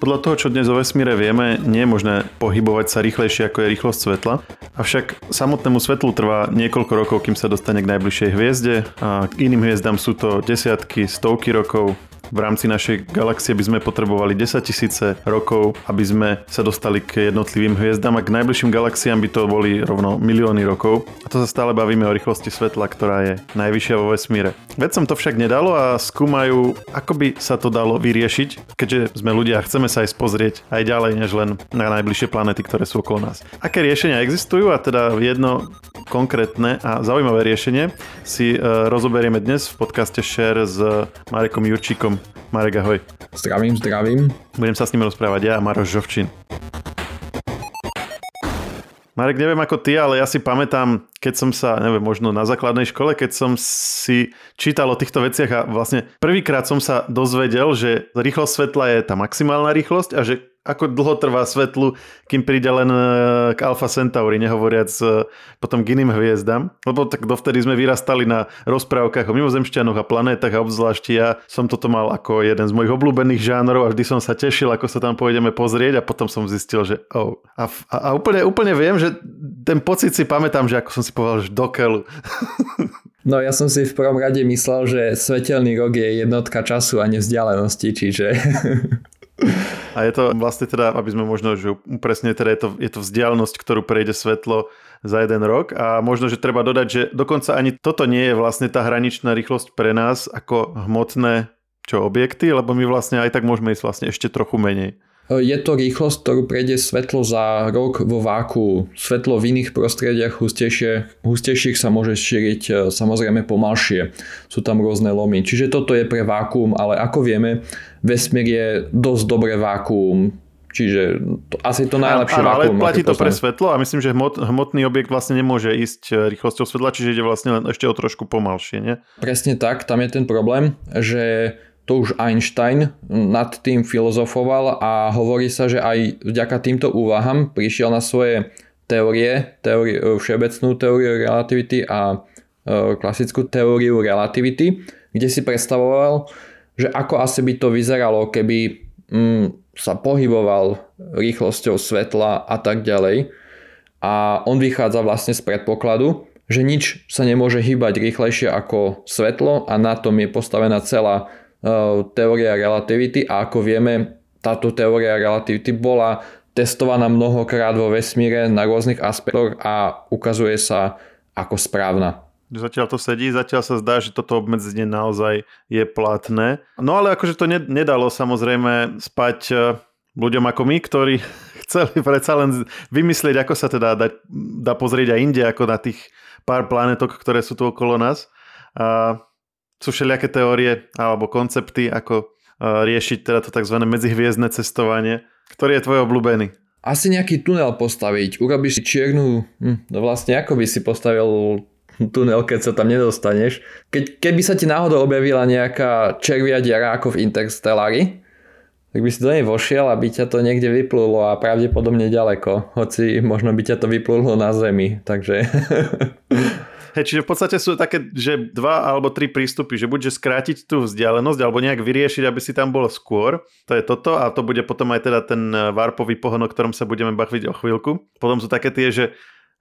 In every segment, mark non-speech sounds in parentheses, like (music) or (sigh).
Podľa toho, čo dnes o vesmíre vieme, nie je možné pohybovať sa rýchlejšie ako je rýchlosť svetla. Avšak samotnému svetlu trvá niekoľko rokov, kým sa dostane k najbližšej hviezde a k iným hviezdám sú to desiatky, stovky rokov v rámci našej galaxie by sme potrebovali 10 tisíce rokov, aby sme sa dostali k jednotlivým hviezdám a k najbližším galaxiám by to boli rovno milióny rokov. A to sa stále bavíme o rýchlosti svetla, ktorá je najvyššia vo vesmíre. Vedcom to však nedalo a skúmajú, ako by sa to dalo vyriešiť, keďže sme ľudia a chceme sa aj pozrieť aj ďalej, než len na najbližšie planety, ktoré sú okolo nás. Aké riešenia existujú a teda jedno konkrétne a zaujímavé riešenie si uh, rozoberieme dnes v podcaste Share s Marekom Jurčíkom. Marek, ahoj. Zdravím, zdravím. Budem sa s ním rozprávať ja a Maroš Žovčin. Marek, neviem ako ty, ale ja si pamätám, keď som sa, neviem, možno na základnej škole, keď som si čítal o týchto veciach a vlastne prvýkrát som sa dozvedel, že rýchlosť svetla je tá maximálna rýchlosť a že ako dlho trvá svetlu, kým príde len e, k Alfa Centauri, nehovoriac e, potom k iným hviezdam. Lebo tak dovtedy sme vyrastali na rozprávkach o mimozemšťanoch a planétach a obzvlášť ja som toto mal ako jeden z mojich obľúbených žánrov a vždy som sa tešil, ako sa tam pôjdeme pozrieť a potom som zistil, že oh. A, a, a úplne, úplne viem, že ten pocit si pamätám, že ako som si povedal, že dokeľu. (laughs) No ja som si v prvom rade myslel, že svetelný rok je jednotka času a nevzdialenosti, čiže (laughs) A je to vlastne teda, aby sme možno, že presne teda je to, je to vzdialenosť, ktorú prejde svetlo za jeden rok a možno, že treba dodať, že dokonca ani toto nie je vlastne tá hraničná rýchlosť pre nás ako hmotné čo objekty, lebo my vlastne aj tak môžeme ísť vlastne ešte trochu menej. Je to rýchlosť, ktorú prejde svetlo za rok vo váku. Svetlo v iných prostrediach hustejšie, hustejších sa môže šíriť e, samozrejme pomalšie. Sú tam rôzne lomy. Čiže toto je pre vákuum, ale ako vieme, vesmír je dosť dobré vákuum. Čiže to, asi to najlepšie Áno, ale vákuum. platí to pre svetlo a myslím, že hmot, hmotný objekt vlastne nemôže ísť e, rýchlosťou svetla, čiže ide vlastne len ešte o trošku pomalšie, nie? Presne tak, tam je ten problém, že to už Einstein nad tým filozofoval a hovorí sa, že aj vďaka týmto úvahám prišiel na svoje teórie, teórie všeobecnú teóriu relativity a e, klasickú teóriu relativity, kde si predstavoval, že ako asi by to vyzeralo, keby mm, sa pohyboval rýchlosťou svetla a tak ďalej. A on vychádza vlastne z predpokladu, že nič sa nemôže hýbať rýchlejšie ako svetlo a na tom je postavená celá teória relativity a ako vieme, táto teória relativity bola testovaná mnohokrát vo vesmíre na rôznych aspektoch a ukazuje sa ako správna. Zatiaľ to sedí, zatiaľ sa zdá, že toto obmedzenie naozaj je platné. No ale akože to nedalo samozrejme spať eh, ľuďom ako my, ktorí (laughs) chceli predsa len vymyslieť, ako sa teda dá, dá pozrieť aj inde, ako na tých pár planetok, ktoré sú tu okolo nás. A sú všelijaké teórie alebo koncepty, ako uh, riešiť teda to tzv. medzihviezdne cestovanie. Ktorý je tvoj obľúbený? Asi nejaký tunel postaviť. Urobíš si čiernu... Hm, no vlastne ako by si postavil tunel, keď sa tam nedostaneš. Keď, keby sa ti náhodou objavila nejaká červia diara ako v Interstellari, tak by si do nej vošiel, aby ťa to niekde vyplulo a pravdepodobne ďaleko. Hoci možno by ťa to vyplulo na zemi. Takže... (laughs) Hej, (laughs) čiže v podstate sú také, že dva alebo tri prístupy, že buď že skrátiť tú vzdialenosť alebo nejak vyriešiť, aby si tam bolo skôr, to je toto a to bude potom aj teda ten varpový pohon, o ktorom sa budeme baviť o chvíľku. Potom sú také tie, že,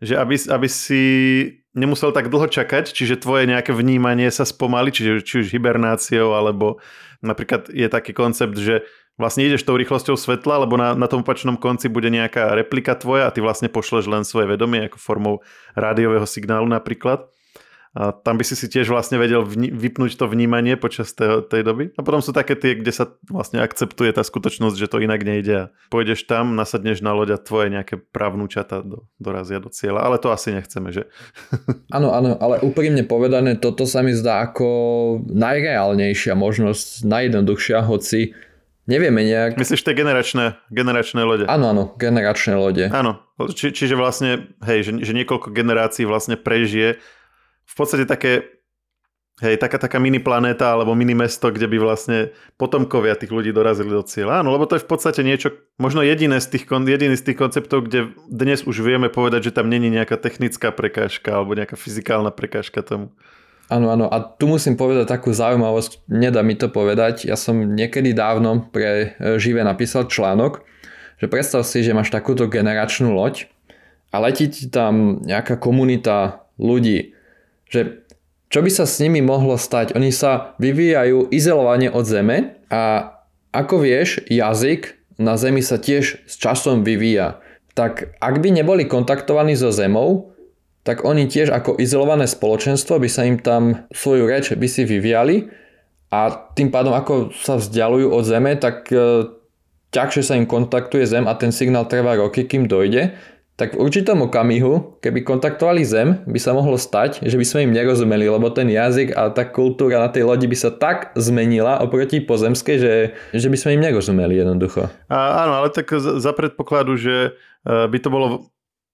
že aby, aby si nemusel tak dlho čakať, čiže tvoje nejaké vnímanie sa spomali, čiže či už hibernáciou alebo napríklad je taký koncept, že vlastne ideš tou rýchlosťou svetla, lebo na, na tom opačnom konci bude nejaká replika tvoja a ty vlastne pošleš len svoje vedomie ako formou rádiového signálu napríklad. A tam by si si tiež vlastne vedel vni- vypnúť to vnímanie počas tej, tej doby. A potom sú také tie, kde sa vlastne akceptuje tá skutočnosť, že to inak nejde. A pôjdeš tam, nasadneš na loď a tvoje nejaké právnúčata do, dorazia do cieľa. Ale to asi nechceme, že? (laughs) Áno, áno, ale úprimne povedané, toto sa mi zdá ako najreálnejšia možnosť, najjednoduchšia, hoci nevieme nejak... Myslíš tie generačné, generačné lode? Áno, áno, generačné lode. Áno, či, čiže vlastne, hej, že, že niekoľko generácií vlastne prežije v podstate také, hej, taká, taká mini planéta alebo mini mesto, kde by vlastne potomkovia tých ľudí dorazili do cieľa. Áno, lebo to je v podstate niečo, možno jediné z tých, jediný z tých konceptov, kde dnes už vieme povedať, že tam není nejaká technická prekážka alebo nejaká fyzikálna prekážka tomu. Áno, áno. A tu musím povedať takú zaujímavosť, nedá mi to povedať. Ja som niekedy dávno pre e, Živé napísal článok, že predstav si, že máš takúto generačnú loď a letí ti tam nejaká komunita ľudí, že čo by sa s nimi mohlo stať? Oni sa vyvíjajú izolovane od Zeme a ako vieš, jazyk na Zemi sa tiež s časom vyvíja. Tak ak by neboli kontaktovaní so Zemou, tak oni tiež ako izolované spoločenstvo by sa im tam svoju reč by si vyviali a tým pádom ako sa vzdialujú od Zeme, tak e, ťažšie sa im kontaktuje Zem a ten signál trvá roky, kým dojde tak v určitom okamihu, keby kontaktovali Zem, by sa mohlo stať, že by sme im nerozumeli, lebo ten jazyk a tá kultúra na tej lodi by sa tak zmenila oproti pozemskej, že, že by sme im nerozumeli jednoducho. A, áno, ale tak za predpokladu, že e, by to bolo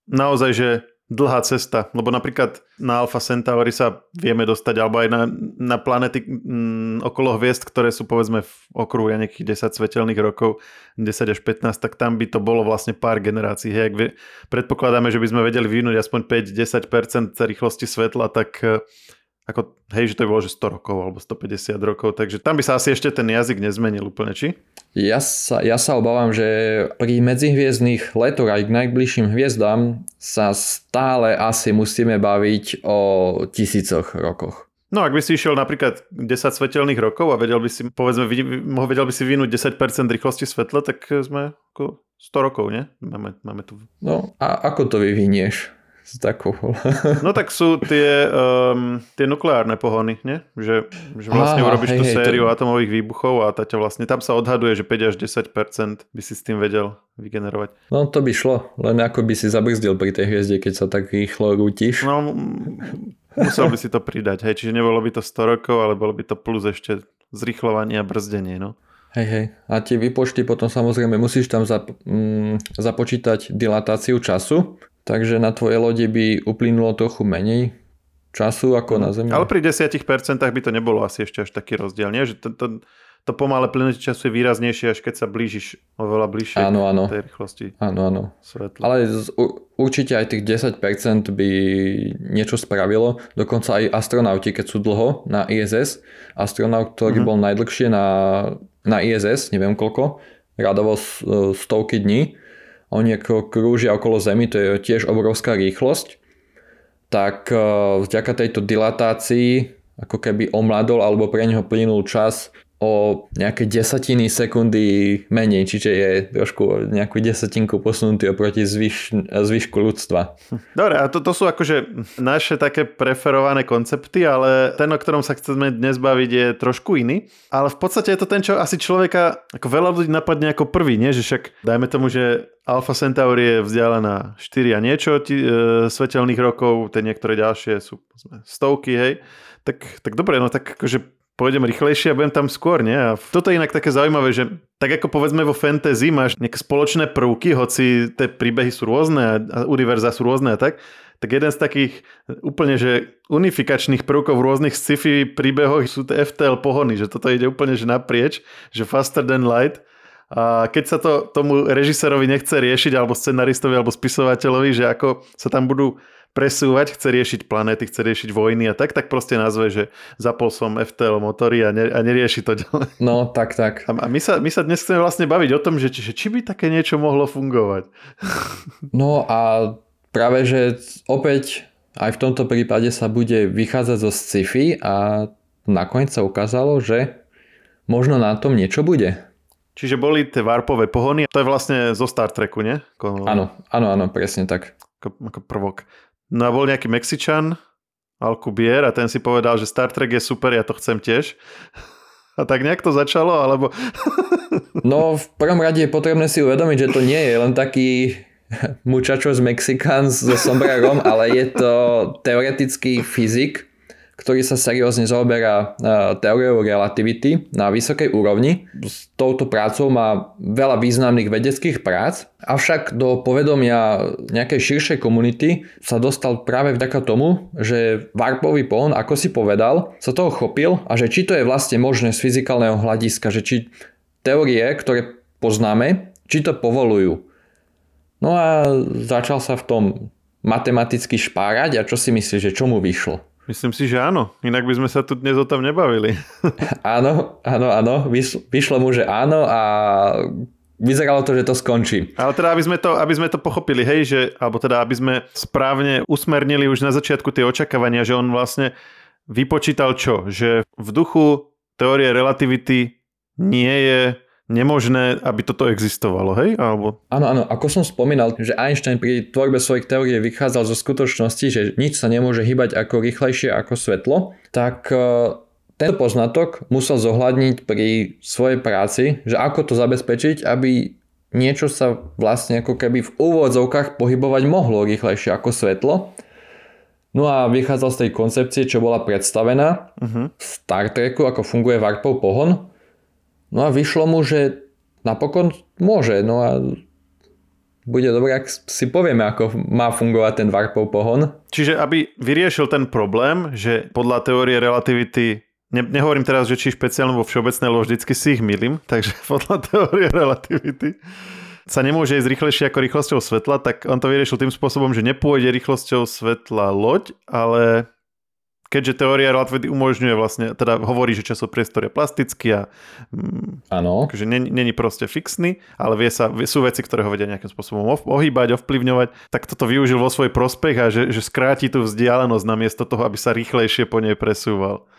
naozaj, že dlhá cesta, lebo napríklad na Alpha Centauri sa vieme dostať, alebo aj na, na planety mm, okolo hviezd, ktoré sú povedzme v okruhu ja nejakých 10 svetelných rokov, 10 až 15, tak tam by to bolo vlastne pár generácií. Hej, ak vie, predpokladáme, že by sme vedeli vyvinúť aspoň 5-10% rýchlosti svetla, tak ako, hej, že to by bolo, že 100 rokov alebo 150 rokov, takže tam by sa asi ešte ten jazyk nezmenil úplne, či? Ja sa, ja sa obávam, že pri medzihviezdnych letoch aj k najbližším hviezdám sa stále asi musíme baviť o tisícoch rokoch. No ak by si išiel napríklad 10 svetelných rokov a vedel by si, povedzme, vedel by si vynúť 10% rýchlosti svetla, tak sme ako 100 rokov, nie? Máme, máme tu... No a ako to vyvinieš? S takou. (laughs) no tak sú tie, um, tie nukleárne pohony, nie? Že, že vlastne Aha, urobíš hej, tú hej, sériu to... atomových výbuchov a tá ťa vlastne, tam sa odhaduje, že 5 až 10% by si s tým vedel vygenerovať. No to by šlo, len ako by si zabrzdil pri tej hviezde, keď sa tak rýchlo rútiš. No musel by si to pridať, hej, čiže nebolo by to 100 rokov, ale bolo by to plus ešte zrýchlovanie a brzdenie, no. Hej, hej. A tie vypočty potom samozrejme musíš tam zap, mm, započítať dilatáciu času, takže na tvojej lode by uplynulo trochu menej času ako na Zemi. Ale pri 10% by to nebolo asi ešte až taký rozdiel, nie? Že to, to, to pomalé plynutie času je výraznejšie, až keď sa blížiš oveľa bližšie áno, áno. tej rýchlosti áno, áno. svetla. Ale z, určite aj tých 10% by niečo spravilo. Dokonca aj astronauti, keď sú dlho na ISS, astronaut, ktorý mm-hmm. bol najdlhšie na, na ISS, neviem koľko, radovo stovky dní, oni ako krúžia okolo Zemi, to je tiež obrovská rýchlosť, tak e, vďaka tejto dilatácii ako keby omladol alebo pre neho plynul čas o nejaké desatiny sekundy menej, čiže je trošku nejakú desatinku posunutý oproti zvyš, zvyšku ľudstva. Dobre, a to, to sú akože naše také preferované koncepty, ale ten, o ktorom sa chceme dnes baviť, je trošku iný. Ale v podstate je to ten, čo asi človeka ako veľa ľudí napadne ako prvý, nie? Že však dajme tomu, že Alpha Centauri je vzdialená 4 a niečo tí, e, svetelných rokov, tie niektoré ďalšie sú stovky, hej. Tak, tak dobre, no tak akože pôjdem rýchlejšie a budem tam skôr, nie? A toto je inak také zaujímavé, že tak ako povedzme vo fantasy máš nejaké spoločné prvky, hoci tie príbehy sú rôzne a, univerza sú rôzne a tak, tak jeden z takých úplne, že unifikačných prvkov v rôznych sci-fi príbehoch sú tie FTL pohony, že toto ide úplne že naprieč, že faster than light. A keď sa to tomu režisérovi nechce riešiť, alebo scenaristovi, alebo spisovateľovi, že ako sa tam budú presúvať, chce riešiť planéty, chce riešiť vojny a tak, tak proste nazve, že zapol som FTL motory a, ne, a nerieši to (laughs) ďalej. No, tak, tak. A, a my, sa, my sa dnes chceme vlastne baviť o tom, že, že či by také niečo mohlo fungovať. (laughs) No a práve, že opäť aj v tomto prípade sa bude vychádzať zo sci-fi a nakoniec sa ukázalo, že možno na tom niečo bude. Čiže boli tie varpové pohony, to je vlastne zo Star Treku, nie? Áno, áno, áno, presne tak. Ako, ako prvok. No a bol nejaký Mexičan, Alkubier, a ten si povedal, že Star Trek je super, ja to chcem tiež. (laughs) A tak nejak to začalo, alebo... (laughs) No v prvom rade je potrebné si uvedomiť, že to nie je len taký muchacho z Mexikán so sombrerom, ale je to teoretický fyzik, ktorý sa seriózne zaoberá e, teóriou relativity na vysokej úrovni. S touto prácou má veľa významných vedeckých prác, avšak do povedomia nejakej širšej komunity sa dostal práve vďaka tomu, že Warpový pohon, ako si povedal, sa toho chopil a že či to je vlastne možné z fyzikálneho hľadiska, že či teórie, ktoré poznáme, či to povolujú. No a začal sa v tom matematicky špárať a čo si myslíš, že čo mu vyšlo? Myslím si, že áno. Inak by sme sa tu dnes o tom nebavili. (laughs) áno, áno, áno. Vyšlo mu, že áno a vyzeralo to, že to skončí. Ale teda, aby sme to, aby sme to pochopili, hej, že, alebo teda, aby sme správne usmernili už na začiatku tie očakávania, že on vlastne vypočítal čo? Že v duchu teórie relativity nie je nemožné, aby toto existovalo, hej? Alebo... Áno, áno, ako som spomínal, že Einstein pri tvorbe svojich teórie vychádzal zo skutočnosti, že nič sa nemôže hýbať ako rýchlejšie ako svetlo, tak e, tento poznatok musel zohľadniť pri svojej práci, že ako to zabezpečiť, aby niečo sa vlastne ako keby v úvodzovkách pohybovať mohlo rýchlejšie ako svetlo. No a vychádzal z tej koncepcie, čo bola predstavená uh-huh. v Star Treku, ako funguje Warpov pohon, No a vyšlo mu, že napokon môže. No a bude dobré, ak si povieme, ako má fungovať ten Warpov pohon. Čiže aby vyriešil ten problém, že podľa teórie relativity Ne, nehovorím teraz, že či špeciálne vo všeobecnej, lebo vždycky si ich milím, (laughs) takže podľa teórie relativity sa nemôže ísť rýchlejšie ako rýchlosťou svetla, tak on to vyriešil tým spôsobom, že nepôjde rýchlosťou svetla loď, ale keďže teória relativity umožňuje vlastne, teda hovorí, že časopriestor je plastický a ano. že není proste fixný, ale vie sa, sú veci, ktoré ho vedia nejakým spôsobom ohýbať, ovplyvňovať, tak toto využil vo svoj prospech a že, že skráti tú vzdialenosť namiesto toho, aby sa rýchlejšie po nej presúval.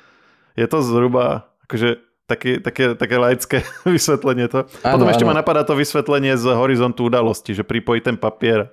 Je to zhruba akože také, také, také laické (laughs) vysvetlenie to. Ano, Potom ešte ano. ma napadá to vysvetlenie z horizontu udalosti, že pripojí ten papier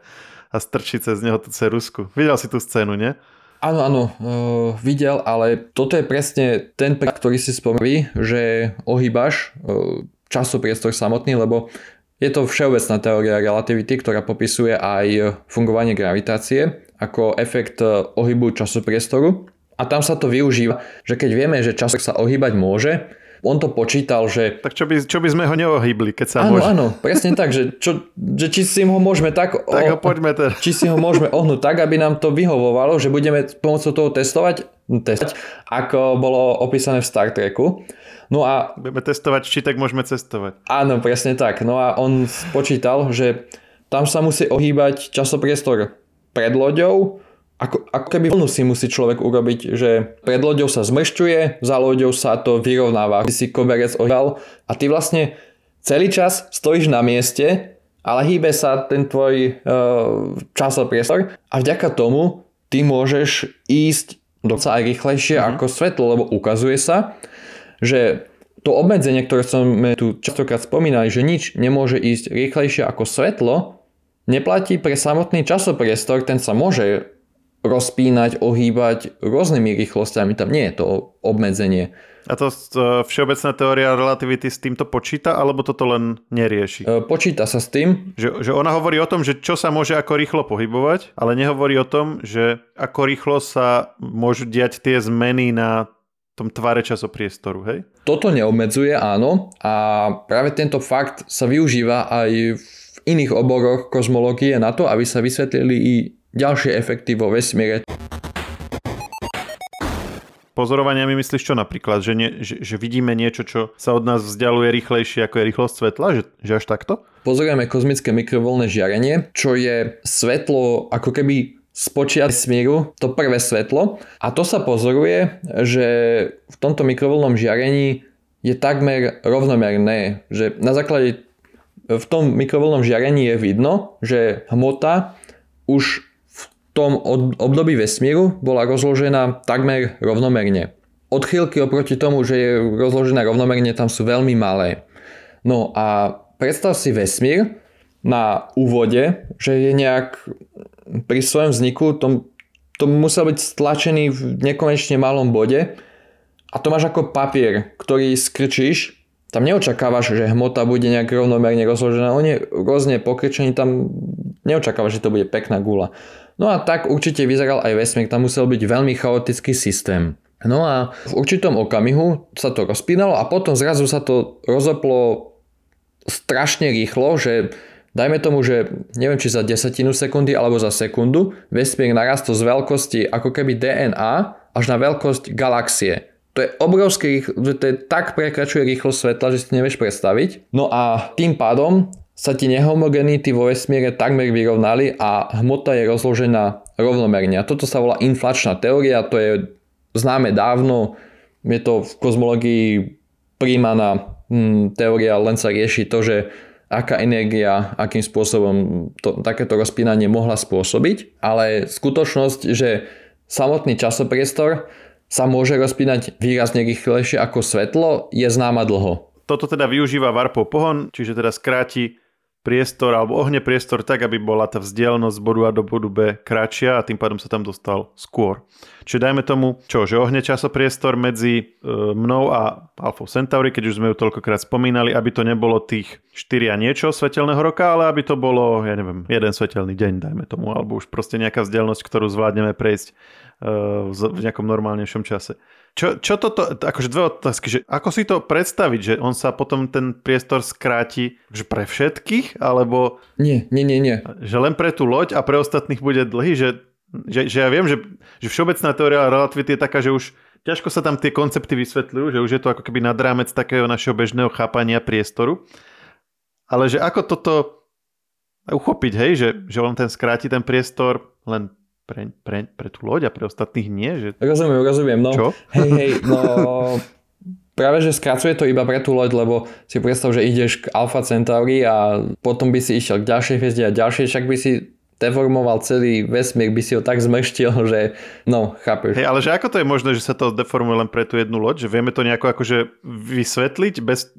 a strčí cez neho tú cerusku. Videl si tú scénu, nie? Áno, áno, uh, videl, ale toto je presne ten ktorý si spomrí, že ohýbaš uh, časopriestor samotný, lebo je to všeobecná teória relativity, ktorá popisuje aj fungovanie gravitácie ako efekt ohybu časopriestoru. A tam sa to využíva, že keď vieme, že čas sa ohýbať môže, on to počítal, že... Tak čo by, čo by sme ho neohybli, keď sa áno, môže... Áno, presne tak, že, čo, že či si ho môžeme tak... (laughs) Tak ho poďme teda. Či si ho môžeme ohnúť tak, aby nám to vyhovovalo, že budeme pomocou toho testovať, testovať ako bolo opísané v Star Treku. No a... Budeme testovať, či tak môžeme cestovať. Áno, presne tak. No a on spočítal, že tam sa musí ohýbať časopriestor pred loďou, ako, ako keby vlnu si musí človek urobiť, že pred loďou sa zmršťuje, za loďou sa to vyrovnáva. Ty si koberec ohýbal a ty vlastne celý čas stojíš na mieste, ale hýbe sa ten tvoj uh, časopriestor a vďaka tomu ty môžeš ísť docela aj rýchlejšie mm-hmm. ako svetlo, lebo ukazuje sa, že to obmedzenie, ktoré sme tu častokrát spomínali, že nič nemôže ísť rýchlejšie ako svetlo, neplatí pre samotný časopriestor, ten sa môže rozpínať, ohýbať rôznymi rýchlosťami. Tam nie je to obmedzenie. A to všeobecná teória relativity s týmto počíta, alebo toto len nerieši? E, počíta sa s tým. Že, že ona hovorí o tom, že čo sa môže ako rýchlo pohybovať, ale nehovorí o tom, že ako rýchlo sa môžu diať tie zmeny na tom tvare časopriestoru, hej? Toto neobmedzuje, áno. A práve tento fakt sa využíva aj v iných oboroch kozmológie na to, aby sa vysvetlili i ďalšie efekty vo vesmíre. Pozorovaniami myslíš čo napríklad? Že, nie, že, že vidíme niečo, čo sa od nás vzdialuje rýchlejšie ako je rýchlosť svetla? Že, že až takto? Pozorujeme kozmické mikrovoľné žiarenie, čo je svetlo ako keby spočia vesmíru, to prvé svetlo. A to sa pozoruje, že v tomto mikrovoľnom žiarení je takmer rovnomerné, že na základe v tom mikrovoľnom žiarení je vidno, že hmota už tom období vesmíru bola rozložená takmer rovnomerne. Odchýlky oproti tomu, že je rozložená rovnomerne, tam sú veľmi malé. No a predstav si vesmír na úvode, že je nejak pri svojom vzniku, to, to musel byť stlačený v nekonečne malom bode a to máš ako papier, ktorý skrčíš, tam neočakávaš, že hmota bude nejak rovnomerne rozložená, on je rôzne pokrčený, tam neočakávaš, že to bude pekná gula. No a tak určite vyzeral aj vesmír, tam musel byť veľmi chaotický systém. No a v určitom okamihu sa to rozpínalo a potom zrazu sa to rozoplo strašne rýchlo, že dajme tomu, že neviem či za desatinu sekundy alebo za sekundu vesmír narastol z veľkosti ako keby DNA až na veľkosť galaxie. To je obrovský, že to je tak prekračuje rýchlosť svetla, že si nevieš predstaviť. No a tým pádom sa ti nehomogenity vo vesmíre takmer vyrovnali a hmota je rozložená rovnomerne. A toto sa volá inflačná teória, to je známe dávno, je to v kozmológii príjmaná hm, teória, len sa rieši to, že aká energia, akým spôsobom to, takéto rozpínanie mohla spôsobiť, ale skutočnosť, že samotný časopriestor sa môže rozpínať výrazne rýchlejšie ako svetlo, je známa dlho. Toto teda využíva varpov pohon, čiže teda skráti priestor alebo ohne priestor tak, aby bola tá vzdialenosť z bodu A do bodu B kratšia a tým pádom sa tam dostal skôr. Čiže dajme tomu, čo, že ohne časopriestor medzi e, mnou a Alfa Centauri, keď už sme ju toľkokrát spomínali, aby to nebolo tých 4 a niečo svetelného roka, ale aby to bolo, ja neviem, jeden svetelný deň, dajme tomu, alebo už proste nejaká vzdialenosť, ktorú zvládneme prejsť e, v nejakom normálnejšom čase. Čo, čo toto, akože dve otázky, že ako si to predstaviť, že on sa potom ten priestor skráti že pre všetkých, alebo... Nie, nie, nie, nie. Že len pre tú loď a pre ostatných bude dlhý, že, že, že ja viem, že, že všeobecná teória relativity je taká, že už ťažko sa tam tie koncepty vysvetľujú, že už je to ako keby nad rámec takého našeho bežného chápania priestoru. Ale že ako toto uchopiť, hej, že, že on ten skráti ten priestor len pre, pre, pre tú loď a pre ostatných nie? Že... Rozumiem, rozumiem. No, Čo? Hej, hej, no práve, že skracuje to iba pre tú loď, lebo si predstav, že ideš k Alpha Centauri a potom by si išiel k ďalšej hviezde a ďalšej, však by si deformoval celý vesmír, by si ho tak zmrštil, že no, chápeš. Hej, ale že ako to je možné, že sa to deformuje len pre tú jednu loď? Že vieme to nejako akože vysvetliť? Bez,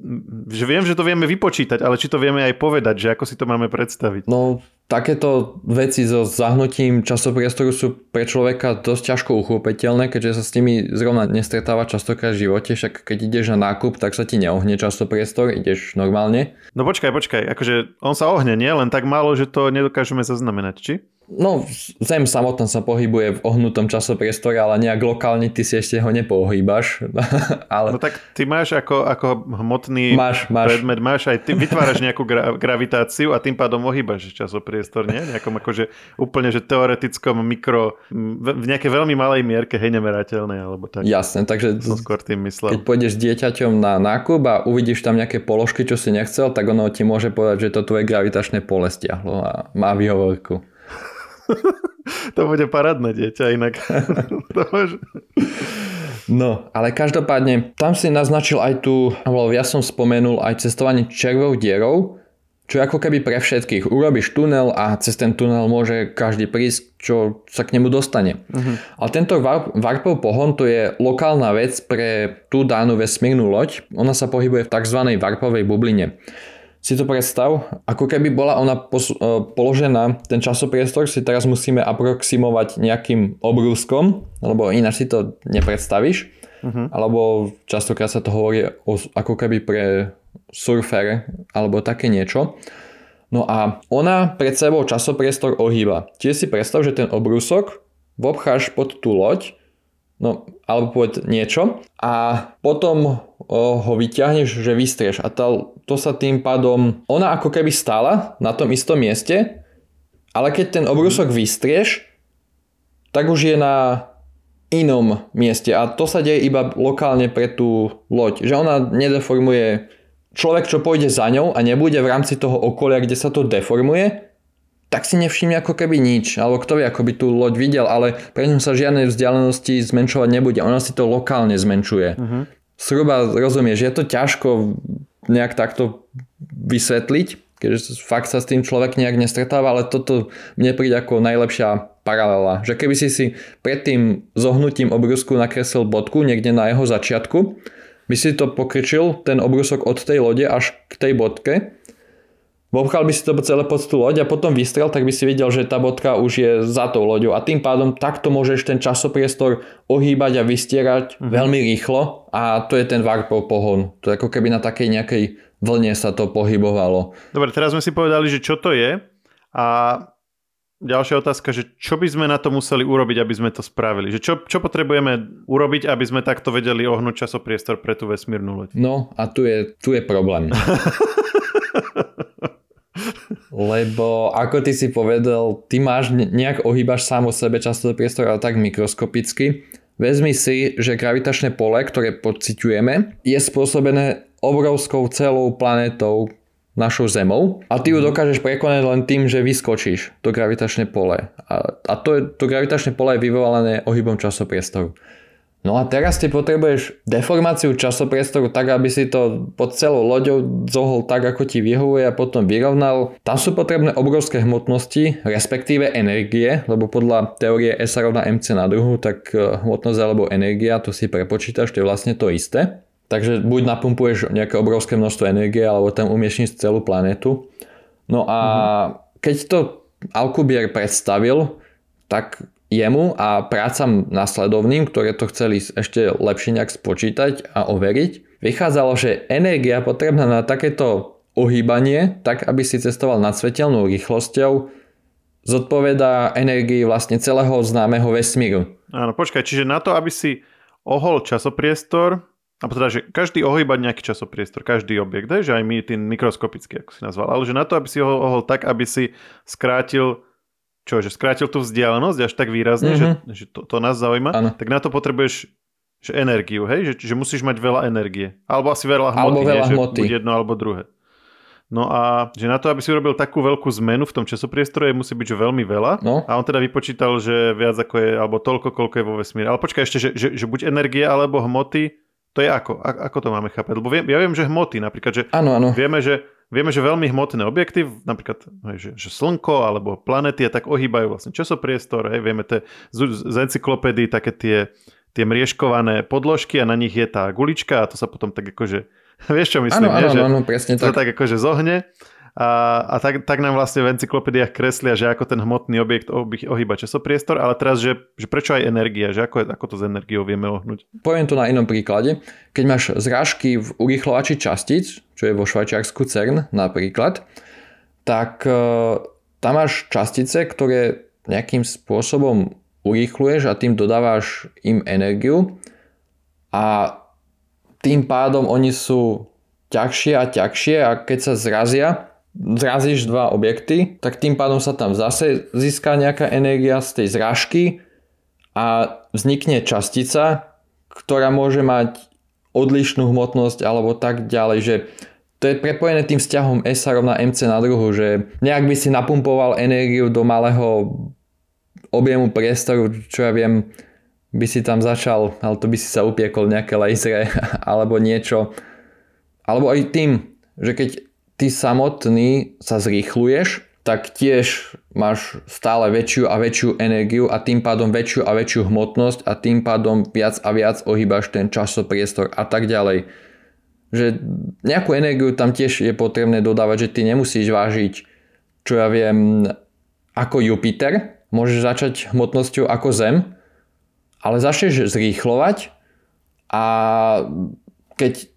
že viem, že to vieme vypočítať, ale či to vieme aj povedať, že ako si to máme predstaviť? No, takéto veci so zahnutím časopriestoru sú pre človeka dosť ťažko uchopiteľné, keďže sa s nimi zrovna nestretáva častokrát v živote, však keď ideš na nákup, tak sa ti neohne časopriestor, ideš normálne. No počkaj, počkaj, akože on sa ohne, nie? Len tak málo, že to nedokážeme zaznamenať, či? No, Zem samotná sa pohybuje v ohnutom časopriestore, ale nejak lokálne ty si ešte ho nepohýbaš. (laughs) ale... No tak ty máš ako, ako hmotný máš, máš. predmet, máš aj ty vytváraš nejakú gra- gravitáciu a tým pádom ohýbaš časopriestor, nie? Nejakom akože úplne, že teoretickom mikro, v nejakej veľmi malej mierke, hej, nemerateľnej, alebo tak. Jasne, takže som skôr tým myslel. keď pôjdeš dieťaťom na nákup a uvidíš tam nejaké položky, čo si nechcel, tak ono ti môže povedať, že to tvoje gravitačné pole stiahlo a má výhovorku. (laughs) to bude parádne dieťa inak. (laughs) No, ale každopádne, tam si naznačil aj tu, alebo ja som spomenul aj cestovanie červou dierou, čo ako keby pre všetkých. Urobíš tunel a cez ten tunel môže každý prísť, čo sa k nemu dostane. Uh-huh. Ale tento warp, warpov pohon to je lokálna vec pre tú danú vesmírnu loď. Ona sa pohybuje v tzv. warpovej bubline si to predstav, ako keby bola ona pos- e, položená, ten časopriestor si teraz musíme aproximovať nejakým obrúskom, lebo ináč si to nepredstavíš. Uh-huh. Alebo častokrát sa to hovorí o, ako keby pre surfer alebo také niečo. No a ona pred sebou časopriestor ohýba. Čiže si predstav, že ten obrúsok obcháš pod tú loď no, alebo povedz niečo. A potom o, ho vyťahneš, že vystrieš. A to, to sa tým pádom, ona ako keby stála na tom istom mieste, ale keď ten obrusok vystrieš, tak už je na inom mieste. A to sa deje iba lokálne pre tú loď, že ona nedeformuje človek, čo pôjde za ňou a nebude v rámci toho okolia, kde sa to deformuje, tak si nevšimne ako keby nič, alebo kto vie, ako by tú loď videl, ale pre ňu sa žiadne vzdialenosti zmenšovať nebude, ona si to lokálne zmenšuje. Uh-huh. Sruba rozumieš, je to ťažko nejak takto vysvetliť, keďže fakt sa s tým človek nejak nestretáva, ale toto mne príde ako najlepšia paralela. Že keby si si pred tým zohnutím obrusku nakreslil bodku niekde na jeho začiatku, by si to pokričil, ten obrusok od tej lode až k tej bodke Obchal by si to celé pod tú loď a potom vystrel, tak by si videl, že tá bodka už je za tou loďou a tým pádom takto môžeš ten časopriestor ohýbať a vystierať mm-hmm. veľmi rýchlo a to je ten warpov pohon. To je ako keby na takej nejakej vlne sa to pohybovalo. Dobre, teraz sme si povedali, že čo to je a ďalšia otázka, že čo by sme na to museli urobiť, aby sme to spravili? Že čo, čo potrebujeme urobiť, aby sme takto vedeli ohnúť časopriestor pre tú vesmírnu loď? No a tu je, tu je problém. (laughs) Lebo ako ty si povedal, ty máš nejak ohýbaš sám o sebe často priestor, ale tak mikroskopicky. Vezmi si, že gravitačné pole, ktoré pociťujeme, je spôsobené obrovskou celou planetou našou Zemou a ty ju mhm. dokážeš prekonať len tým, že vyskočíš to gravitačné pole. A, a to, to gravitačné pole je vyvolané ohybom časopriestoru. No a teraz ty potrebuješ deformáciu časopriestoru tak, aby si to pod celou loďou zohol tak, ako ti vyhovuje a potom vyrovnal. Tam sú potrebné obrovské hmotnosti, respektíve energie, lebo podľa teórie S rovná mc na druhu, tak e, hmotnosť alebo energia, to si prepočítaš, to je vlastne to isté. Takže buď napumpuješ nejaké obrovské množstvo energie, alebo tam umiestniš celú planetu. No a mm-hmm. keď to Alcubierre predstavil, tak jemu a prácam nasledovným, ktoré to chceli ešte lepšie nejak spočítať a overiť, vychádzalo, že energia potrebná na takéto ohýbanie, tak aby si cestoval nad svetelnou rýchlosťou, zodpovedá energii vlastne celého známeho vesmíru. Áno, počkaj, čiže na to, aby si ohol časopriestor, a teda, že každý ohýba nejaký časopriestor, každý objekt, že aj my tým mikroskopický, ako si nazval, ale že na to, aby si ho ohol tak, aby si skrátil čo, že skrátil tú vzdialenosť až tak výrazne, mm-hmm. že, že to, to nás zaujíma, ano. tak na to potrebuješ že energiu, hej? Že, že musíš mať veľa energie. Alebo asi veľa hmoty, alebo veľa nie, hmoty. že buď jedno alebo druhé. No a že na to, aby si urobil takú veľkú zmenu v tom časopriestore, musí byť že veľmi veľa. No. A on teda vypočítal, že viac ako je, alebo toľko, koľko je vo vesmíre. Ale počkaj ešte, že, že, že buď energie alebo hmoty, to je ako? A, ako to máme chápať? Lebo viem, ja viem, že hmoty napríklad, že ano, ano. vieme, že Vieme, že veľmi hmotné objekty, napríklad že, že Slnko alebo planety, a tak ohýbajú vlastne časopriestor. Hej, vieme te, z, z encyklopédii také tie, tie mriežkované podložky a na nich je tá gulička a to sa potom tak akože, (laughs) vieš čo myslím? Ano, že ano, presne to tak. tak akože zohne a, a tak, tak nám vlastne v encyklopédiách kreslia, že ako ten hmotný objekt ohýba časopriestor, ale teraz, že, že prečo aj energia, že ako, ako to s energiou vieme ohnúť? Poviem to na inom príklade. Keď máš zrážky v urýchlovači častíc, čo je vo Švajčiarsku CERN napríklad, tak e, tam máš častice, ktoré nejakým spôsobom urýchluješ a tým dodávaš im energiu a tým pádom oni sú ťažšie a ťažšie a keď sa zrazia, zrazíš dva objekty, tak tým pádom sa tam zase získa nejaká energia z tej zrážky a vznikne častica, ktorá môže mať odlišnú hmotnosť alebo tak ďalej, že to je prepojené tým vzťahom S rovná MC na druhu, že nejak by si napumpoval energiu do malého objemu priestoru, čo ja viem, by si tam začal, ale to by si sa upiekol nejaké lasery (laughs) alebo niečo. Alebo aj tým, že keď ty samotný sa zrýchluješ, tak tiež máš stále väčšiu a väčšiu energiu a tým pádom väčšiu a väčšiu hmotnosť a tým pádom viac a viac ohýbaš ten časopriestor a tak ďalej. Že nejakú energiu tam tiež je potrebné dodávať, že ty nemusíš vážiť, čo ja viem, ako Jupiter, môžeš začať hmotnosťou ako Zem, ale začneš zrýchlovať a keď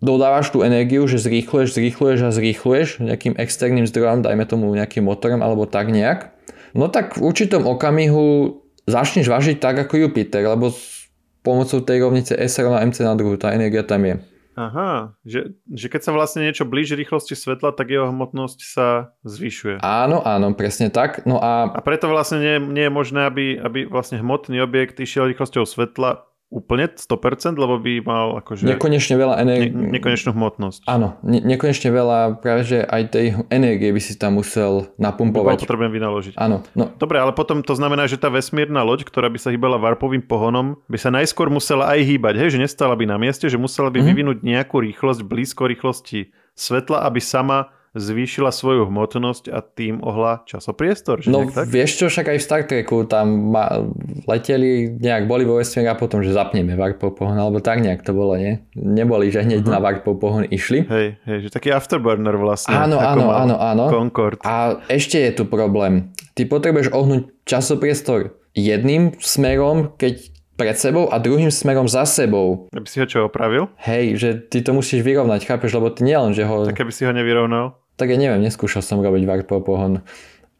dodávaš tú energiu, že zrýchluješ, zrýchluješ a zrýchluješ nejakým externým zdrojom, dajme tomu nejakým motorom alebo tak nejak, no tak v určitom okamihu začneš vážiť tak ako Jupiter, lebo s pomocou tej rovnice S rovná MC na druhu, tá energia tam je. Aha, že, že keď sa vlastne niečo blíži rýchlosti svetla, tak jeho hmotnosť sa zvyšuje. Áno, áno, presne tak. No a... a preto vlastne nie, nie je možné, aby, aby vlastne hmotný objekt išiel rýchlosťou svetla úplne 100%, lebo by mal akože... Nekonečne veľa energie. Ne, nekonečnú hmotnosť. Áno, ne, nekonečne veľa, práve že aj tej energie by si tam musel napumpovať. By potrebujem vynaložiť. Áno. No. Dobre, ale potom to znamená, že tá vesmírna loď, ktorá by sa hýbala varpovým pohonom, by sa najskôr musela aj hýbať, hej, že nestala by na mieste, že musela by mm-hmm. vyvinúť nejakú rýchlosť blízko rýchlosti svetla, aby sama zvýšila svoju hmotnosť a tým ohla časopriestor. Že no tak? vieš čo, však aj v Star Treku tam ma, leteli, nejak boli vo vesmíre a potom, že zapneme Warpov pohon, alebo tak nejak to bolo, nie? Neboli, že hneď uh-huh. na Warpov pohon išli. Hej, hej, že taký afterburner vlastne. Áno, áno, áno, áno. Concorde. A ešte je tu problém. Ty potrebuješ ohnúť časopriestor jedným smerom, keď pred sebou a druhým smerom za sebou. Aby si ho čo opravil? Hej, že ty to musíš vyrovnať, chápeš, lebo ty nielen, že ho... Tak keby si ho nevyrovnal? Tak ja neviem, neskúšal som robiť varpo pohon.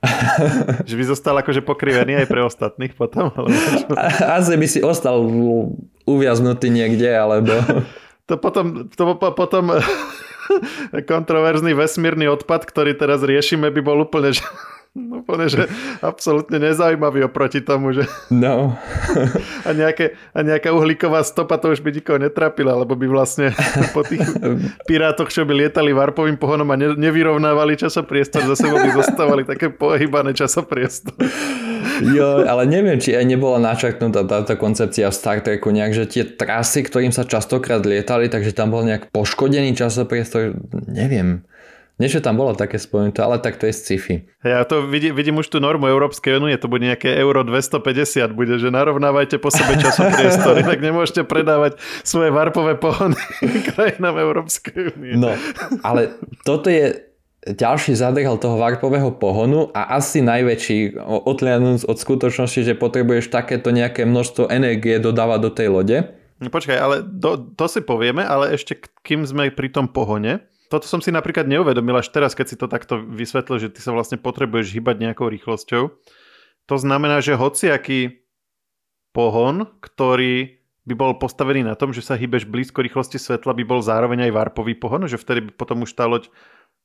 (laughs) že by zostal akože pokrivený aj pre ostatných potom? Alebo Asi by si ostal uviaznutý niekde, alebo... (laughs) to potom, to potom (laughs) kontroverzný vesmírny odpad, ktorý teraz riešime, by bol úplne, úplne, že absolútne nezaujímavý oproti tomu, že... No. (laughs) a, nejaké, a nejaká uhlíková stopa to už by nikoho netrapila, lebo by vlastne (laughs) po tých pirátoch, čo by lietali varpovým pohonom a ne, nevyrovnávali časopriestor, zase by zostávali také pohybané časopriestor. Jo, ale neviem, či aj nebola načaknutá táto koncepcia v Star Treku nejak, že tie trasy, ktorým sa častokrát lietali, takže tam bol nejak poškodený časopriestor, neviem. Niečo tam bolo také spomenuté, ale tak to je sci-fi. Ja to vidím, vidím už tú normu Európskej únie, to bude nejaké euro 250, bude, že narovnávajte po sebe časopriestory, (laughs) tak nemôžete predávať svoje varpové pohony (laughs) krajinám Európskej únie. No, ale toto je ďalší zadrhal toho varpového pohonu a asi najväčší, odliadnúc od skutočnosti, že potrebuješ takéto nejaké množstvo energie dodávať do tej lode. No počkaj, ale do, to si povieme, ale ešte kým sme pri tom pohone, toto som si napríklad neuvedomil až teraz, keď si to takto vysvetlil, že ty sa vlastne potrebuješ hýbať nejakou rýchlosťou. To znamená, že hociaký pohon, ktorý by bol postavený na tom, že sa hýbeš blízko rýchlosti svetla, by bol zároveň aj varpový pohon, že vtedy by potom už tá loď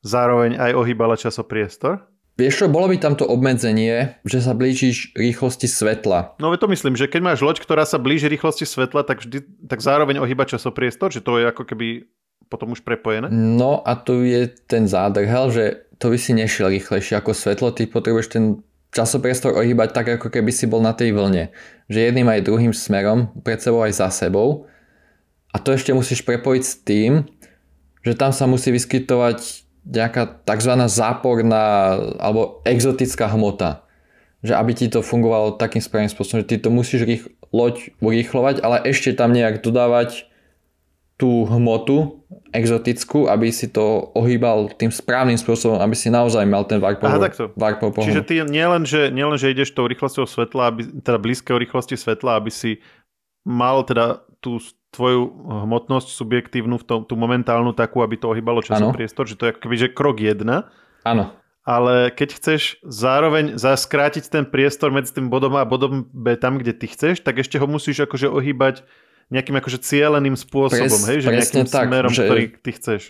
zároveň aj ohýbala časopriestor? Vieš čo, bolo by tam to obmedzenie, že sa blížiš rýchlosti svetla. No to myslím, že keď máš loď, ktorá sa blíži rýchlosti svetla, tak, vždy, tak zároveň ohýba časopriestor, že to je ako keby potom už prepojené? No a tu je ten zádrhel, že to by si nešiel rýchlejšie ako svetlo, ty potrebuješ ten časopriestor ohýbať tak, ako keby si bol na tej vlne. Že jedným aj druhým smerom, pred sebou aj za sebou. A to ešte musíš prepojiť s tým, že tam sa musí vyskytovať nejaká tzv. záporná alebo exotická hmota. Že aby ti to fungovalo takým správnym spôsobom, že ty to musíš rých, loď urýchlovať, ale ešte tam nejak dodávať tú hmotu exotickú, aby si to ohýbal tým správnym spôsobom, aby si naozaj mal ten varpov, Aha, varpov Čiže ty nielen, že, nielen, že ideš tou rýchlosťou svetla, aby, teda blízkeho rýchlosti svetla, aby si mal teda tú tvoju hmotnosť subjektívnu, v tom, tú momentálnu takú, aby to ohýbalo časopriestor, že to je akoby, že krok jedna. Áno. Ale keď chceš zároveň zaskrátiť ten priestor medzi tým bodom A a bodom B tam, kde ty chceš, tak ešte ho musíš akože ohýbať nejakým akože cieleným spôsobom, Pres, hej? Že nejakým tak, smerom, že... ktorý ty chceš.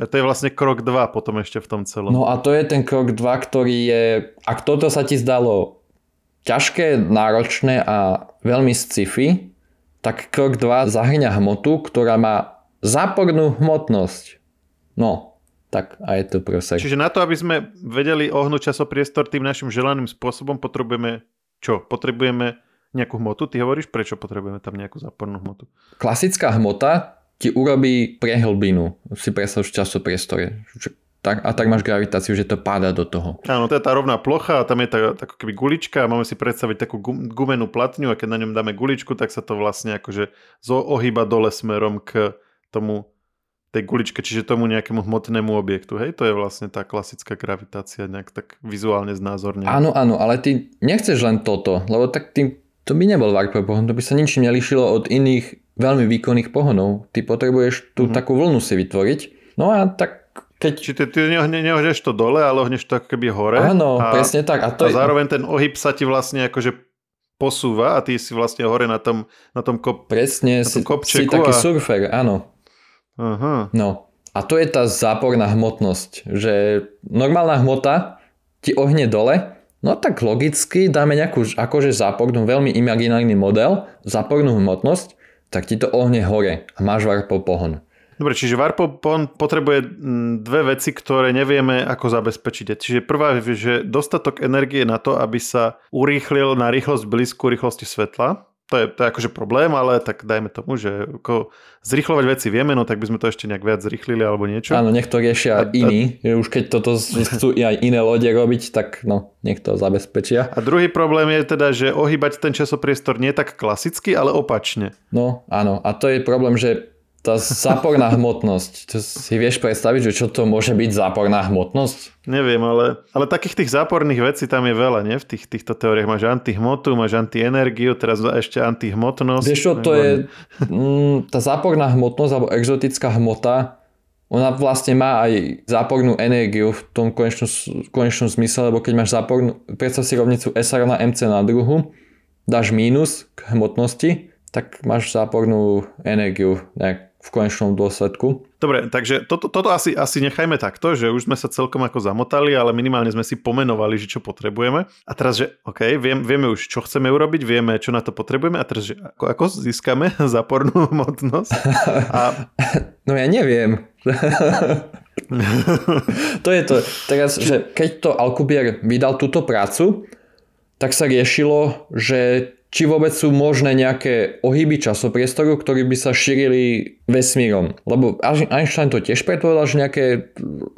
A to je vlastne krok 2 potom ešte v tom celom. No a to je ten krok 2, ktorý je, ak toto sa ti zdalo ťažké, náročné a veľmi sci-fi, tak krok 2 zahrňa hmotu, ktorá má zápornú hmotnosť. No, tak a je to prosek. Čiže na to, aby sme vedeli ohnúť časopriestor tým našim želaným spôsobom, potrebujeme čo? Potrebujeme nejakú hmotu? Ty hovoríš, prečo potrebujeme tam nejakú zápornú hmotu? Klasická hmota ti urobí prehlbinu. Si predstav v časopriestore. Tak, a tak máš gravitáciu, že to páda do toho. Áno, to je tá rovná plocha a tam je tá ako keby gulička a máme si predstaviť takú gumenú platňu a keď na ňom dáme guličku, tak sa to vlastne akože ohýba dole smerom k tomu tej guličke, čiže tomu nejakému hmotnému objektu. Hej, to je vlastne tá klasická gravitácia, nejak tak vizuálne znázorne. Áno, áno, ale ty nechceš len toto, lebo tak tým to by nebol Warpware pohon, to by sa ničím nelišilo od iných veľmi výkonných pohonov. Ty potrebuješ tú mm-hmm. takú vlnu si vytvoriť. No a tak keď... Či ty, ty neohneš to dole, ale ohneš to ako keby hore. Áno, a, presne tak. A, to a zároveň ten ohyb sa ti vlastne akože posúva a ty si vlastne hore na tom, na tom, kop, Presne, na tom si, kopčeku. si taký a... surfer, áno. Aha. No. A to je tá záporná hmotnosť, že normálna hmota ti ohne dole No tak logicky dáme nejakú akože zápornú, veľmi imaginárny model, zápornú hmotnosť, tak ti to ohne hore a máš varpov pohon. Dobre, čiže varpov pohon potrebuje dve veci, ktoré nevieme ako zabezpečiť. Čiže prvá je, že dostatok energie na to, aby sa urýchlil na rýchlosť blízku rýchlosti svetla to je, to je akože problém, ale tak dajme tomu, že ako zrychlovať veci vieme, no tak by sme to ešte nejak viac zrychlili alebo niečo. Áno, nech to riešia a, iní, a... už keď toto chcú aj iné lode robiť, tak no, to zabezpečia. A druhý problém je teda, že ohýbať ten časopriestor nie tak klasicky, ale opačne. No, áno, a to je problém, že tá záporná hmotnosť, to si vieš predstaviť, že čo to môže byť záporná hmotnosť? Neviem, ale, ale takých tých záporných vecí tam je veľa, nie? V tých, týchto teóriách máš antihmotu, máš antienergiu, teraz ešte antihmotnosť. Vieš čo, to je mm, tá záporná hmotnosť alebo exotická hmota, ona vlastne má aj zápornú energiu v tom konečnom, konečnom zmysle, lebo keď máš zápornú, predstav si rovnicu S na MC na druhu, dáš mínus k hmotnosti, tak máš zápornú energiu nejak v konečnom dôsledku. Dobre, takže toto, toto asi, asi nechajme takto, že už sme sa celkom ako zamotali, ale minimálne sme si pomenovali, že čo potrebujeme. A teraz, že OK, viem, vieme už, čo chceme urobiť, vieme, čo na to potrebujeme a teraz, že ako, ako získame (laughs) zápornú hmotnosť? A... (laughs) No ja neviem. (laughs) to je to. Teraz, že keď to Alkubier vydal túto prácu, tak sa riešilo, že či vôbec sú možné nejaké ohyby časopriestoru, ktorí by sa šírili vesmírom. Lebo Einstein to tiež predpovedal, že nejaké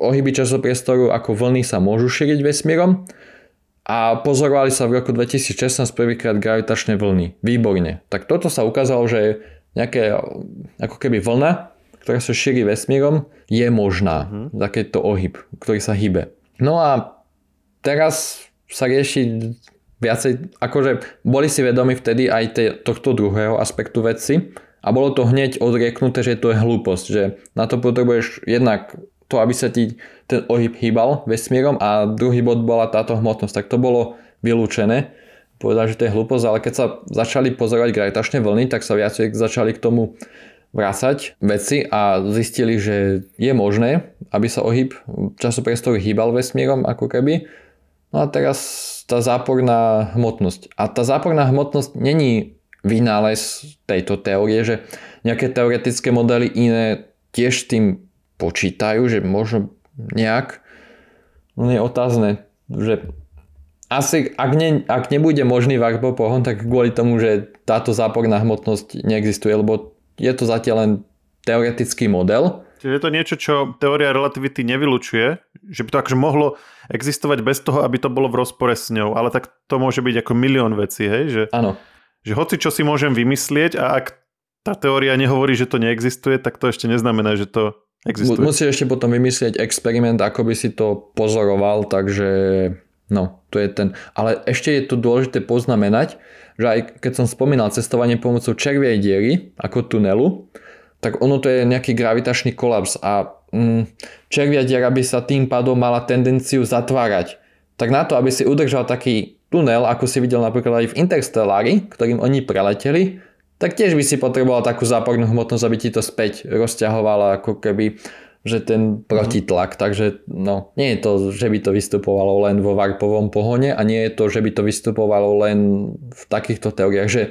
ohyby časopriestoru ako vlny sa môžu šíriť vesmírom. A pozorovali sa v roku 2016 prvýkrát gravitačné vlny. Výborne. Tak toto sa ukázalo, že nejaké ako keby vlna, ktorá sa šíri vesmírom, je možná. Uh-huh. Takýto ohyb, ktorý sa hýbe. No a teraz sa rieši viacej, akože boli si vedomi vtedy aj te, tohto druhého aspektu veci a bolo to hneď odrieknuté, že to je hlúposť, že na to potrebuješ jednak to, aby sa ti ten ohyb hýbal vesmírom a druhý bod bola táto hmotnosť, tak to bolo vylúčené. Povedal, že to je hlúposť, ale keď sa začali pozorovať gravitačné vlny, tak sa viacej začali k tomu vrácať veci a zistili, že je možné, aby sa ohyb časopriestoru hýbal vesmírom ako keby. No a teraz tá záporná hmotnosť. A tá záporná hmotnosť není vynález tejto teórie, že nejaké teoretické modely iné tiež tým počítajú, že možno nejak, no je otázne, že asi ak, ne, ak nebude možný Warpov pohon, tak kvôli tomu, že táto záporná hmotnosť neexistuje, lebo je to zatiaľ len teoretický model. Čiže je to niečo, čo teória relativity nevylučuje, že by to akože mohlo existovať bez toho, aby to bolo v rozpore s ňou, ale tak to môže byť ako milión vecí, hej? Že, Áno. Že hoci čo si môžem vymyslieť a ak tá teória nehovorí, že to neexistuje, tak to ešte neznamená, že to existuje. Musíš ešte potom vymyslieť experiment, ako by si to pozoroval, takže no, to je ten. Ale ešte je tu dôležité poznamenať, že aj keď som spomínal cestovanie pomocou červej diery, ako tunelu, tak ono to je nejaký gravitačný kolaps a červia diera by sa tým pádom mala tendenciu zatvárať. Tak na to, aby si udržal taký tunel, ako si videl napríklad aj v Interstellári, ktorým oni preleteli, tak tiež by si potreboval takú zápornú hmotnosť, aby ti to späť rozťahovalo ako keby že ten protitlak, mm. takže no, nie je to, že by to vystupovalo len vo varpovom pohone a nie je to, že by to vystupovalo len v takýchto teóriách, že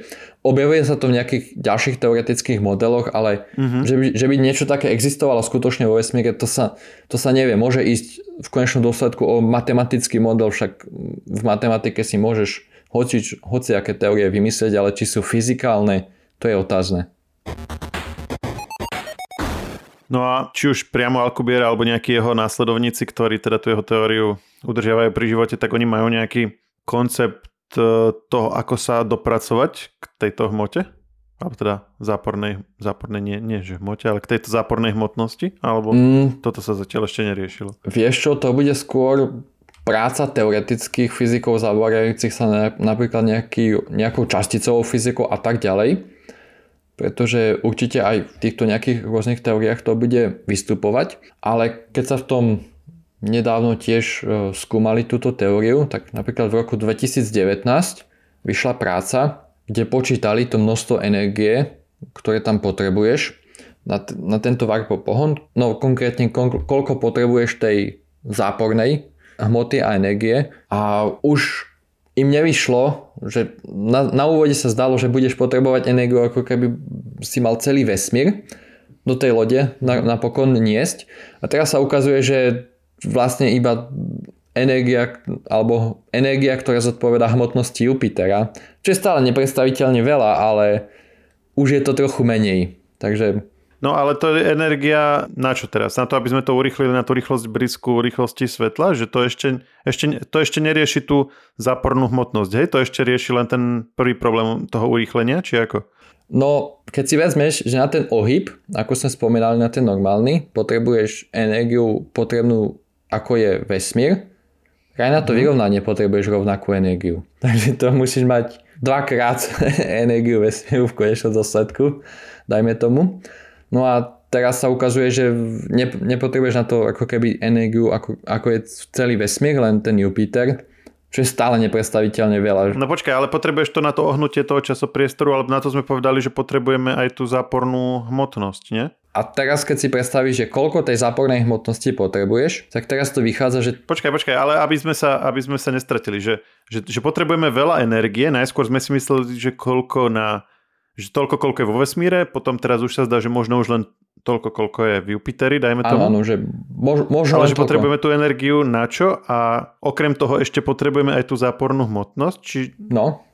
objavuje sa to v nejakých ďalších teoretických modeloch, ale mm-hmm. že, by, že by niečo také existovalo skutočne vo vesmíre, to sa, to sa nevie. Môže ísť v konečnom dôsledku o matematický model, však v matematike si môžeš hoci, hoci aké teórie vymyslieť, ale či sú fyzikálne, to je otázne. No a či už priamo Alkubier alebo nejakí jeho následovníci, ktorí teda tú jeho teóriu udržiavajú pri živote, tak oni majú nejaký koncept e, toho, ako sa dopracovať k tejto hmote? Alebo teda zápornej, zápornej nie, nie že hmote, ale k tejto zápornej hmotnosti? Alebo mm. toto sa zatiaľ ešte neriešilo? Vieš čo, to bude skôr práca teoretických fyzikov zaoberajúcich sa na, napríklad nejaký, nejakou časticovou fyzikou a tak ďalej pretože určite aj v týchto nejakých rôznych teóriách to bude vystupovať, ale keď sa v tom nedávno tiež e, skúmali túto teóriu, tak napríklad v roku 2019 vyšla práca, kde počítali to množstvo energie, ktoré tam potrebuješ na, t- na tento varpo pohon, no konkrétne koľko potrebuješ tej zápornej hmoty a energie. A už im nevyšlo, že na, na úvode sa zdalo, že budeš potrebovať energiu ako keby si mal celý vesmír do tej lode na, napokon niesť. A teraz sa ukazuje, že vlastne iba energia, alebo energia, ktorá zodpoveda hmotnosti Jupitera, čo je stále nepredstaviteľne veľa, ale už je to trochu menej. Takže No ale to je energia na čo teraz? Na to, aby sme to urýchlili na tú rýchlosť blízku rýchlosti svetla? Že to ešte, ešte, to ešte nerieši tú zápornú hmotnosť, hej? To ešte rieši len ten prvý problém toho urýchlenia, či ako? No, keď si vezmeš, že na ten ohyb, ako sme spomínali na ten normálny, potrebuješ energiu potrebnú, ako je vesmír, aj na to mhm. vyrovnanie potrebuješ rovnakú energiu. (laughs) Takže to musíš mať dvakrát (laughs) energiu vesmíru v konečnom dôsledku, dajme tomu. No a teraz sa ukazuje, že ne, nepotrebuješ na to ako keby energiu, ako, ako je celý vesmír, len ten Jupiter, čo je stále nepredstaviteľne veľa. No počkaj, ale potrebuješ to na to ohnutie toho časopriestoru, alebo na to sme povedali, že potrebujeme aj tú zápornú hmotnosť, nie? A teraz, keď si predstavíš, že koľko tej zápornej hmotnosti potrebuješ, tak teraz to vychádza, že... Počkaj, počkaj, ale aby sme sa, aby sme sa nestratili, že, že, že potrebujeme veľa energie, najskôr sme si mysleli, že koľko na že toľko, koľko je vo vesmíre, potom teraz už sa zdá, že možno už len toľko, koľko je v Jupiteri, dajme tomu. Áno, že mož, možno Ale že toľko. potrebujeme tú energiu na čo a okrem toho ešte potrebujeme aj tú zápornú hmotnosť, či, no.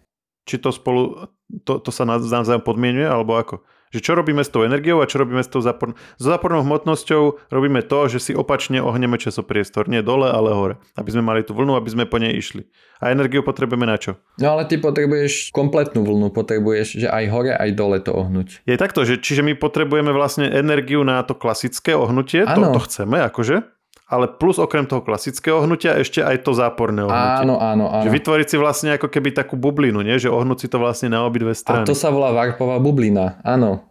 či to spolu, to, to sa navzájom podmienuje, alebo ako? Že čo robíme s tou energiou a čo robíme s tou zápornou... S zápornou hmotnosťou robíme to, že si opačne ohneme časopriestor. Nie dole, ale hore. Aby sme mali tú vlnu, aby sme po nej išli. A energiu potrebujeme na čo? No ale ty potrebuješ kompletnú vlnu. Potrebuješ, že aj hore, aj dole to ohnúť. Je takto, že čiže my potrebujeme vlastne energiu na to klasické ohnutie. To, to chceme, akože ale plus okrem toho klasického hnutia ešte aj to záporné ohnutie. Áno, áno, áno. Že vytvoriť si vlastne ako keby takú bublinu, nie? Že ohnúť si to vlastne na obidve strany. A to sa volá varpová bublina, áno.